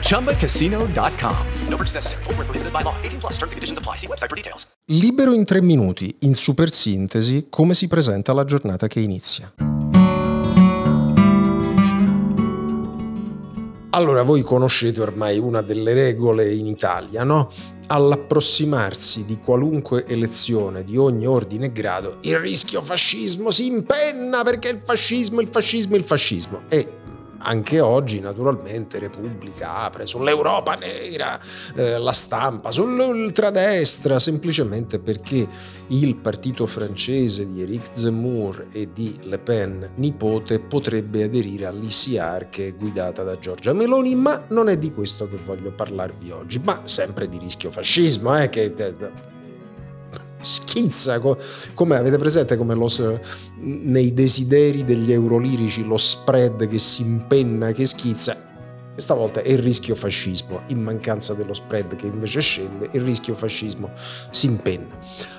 ChumbaCasino.com. No purchase necessary. Full prohibited by law. 18 plus terms and conditions apply. See website for details. Libero in tre minuti, in super sintesi, come si presenta la giornata che inizia. Allora, voi conoscete ormai una delle regole in Italia, no? All'approssimarsi di qualunque elezione di ogni ordine e grado, il rischio fascismo si impenna perché il fascismo, il fascismo, il fascismo. E anche oggi naturalmente Repubblica apre sull'Europa nera, eh, la stampa sull'ultradestra, semplicemente perché il partito francese di Eric Zemmour e di Le Pen nipote potrebbe aderire all'ICR che è guidata da Giorgia Meloni, ma non è di questo che voglio parlarvi oggi, ma sempre di rischio fascismo, eh, che schizza, come avete presente come lo, nei desideri degli eurolirici lo spread che si impenna, che schizza. Questa volta è il rischio fascismo, in mancanza dello spread che invece scende, il rischio fascismo si impenna.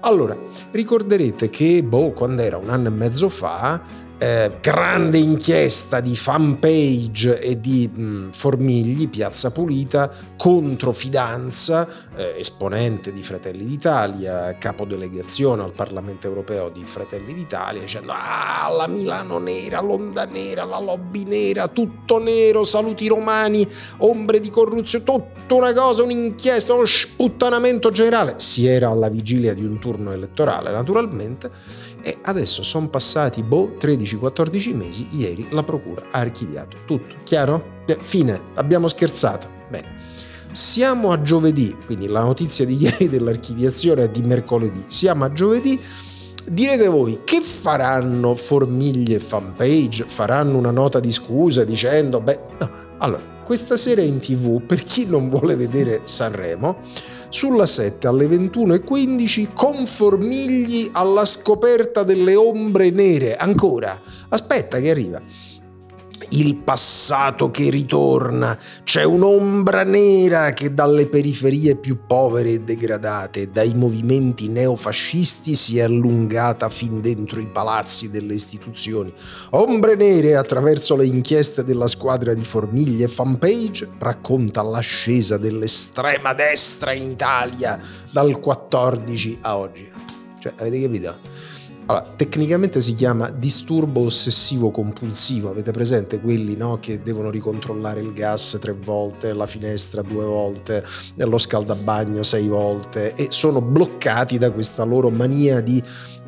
Allora, ricorderete che, boh, quando era un anno e mezzo fa, eh, grande inchiesta di fanpage e di mh, Formigli, Piazza Pulita, contro Fidanza, eh, esponente di Fratelli d'Italia, capodelegazione al Parlamento europeo di Fratelli d'Italia, dicendo ah, la Milano nera, l'onda nera, la lobby nera, tutto nero, saluti romani, ombre di corruzione, tutta una cosa, un'inchiesta, uno sputtanamento generale. Si era alla vigilia di un turno elettorale, naturalmente e adesso sono passati, boh, 13-14 mesi, ieri la procura ha archiviato tutto. Chiaro? Fine, abbiamo scherzato. Bene. Siamo a giovedì, quindi la notizia di ieri dell'archiviazione è di mercoledì. Siamo a giovedì. Direte voi, che faranno Formiglie Fanpage? Faranno una nota di scusa dicendo, beh, no. Allora, questa sera in tv, per chi non vuole vedere Sanremo, sulla 7 alle 21.15 conformigli alla scoperta delle ombre nere. Ancora, aspetta che arriva il passato che ritorna, c'è un'ombra nera che dalle periferie più povere e degradate, dai movimenti neofascisti si è allungata fin dentro i palazzi delle istituzioni. Ombre nere attraverso le inchieste della squadra di Formiglie Fanpage racconta l'ascesa dell'estrema destra in Italia dal 14 a oggi. Cioè, avete capito? Allora, tecnicamente si chiama disturbo ossessivo compulsivo, avete presente quelli no, che devono ricontrollare il gas tre volte, la finestra due volte, lo scaldabagno sei volte e sono bloccati da questa loro mania di,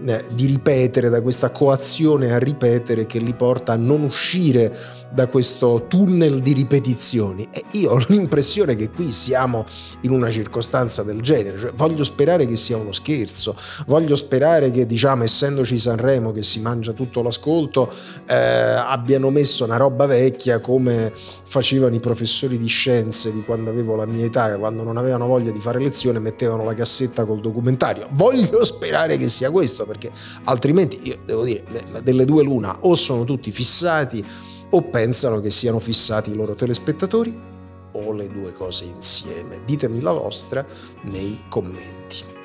eh, di ripetere, da questa coazione a ripetere che li porta a non uscire da questo tunnel di ripetizioni. E io ho l'impressione che qui siamo in una circostanza del genere, cioè, voglio sperare che sia uno scherzo, voglio sperare che diciamo essendoci Sanremo che si mangia tutto l'ascolto, eh, abbiano messo una roba vecchia come facevano i professori di scienze di quando avevo la mia età, quando non avevano voglia di fare lezione mettevano la cassetta col documentario. Voglio sperare che sia questo perché altrimenti io devo dire delle due l'una o sono tutti fissati o pensano che siano fissati i loro telespettatori o le due cose insieme. Ditemi la vostra nei commenti.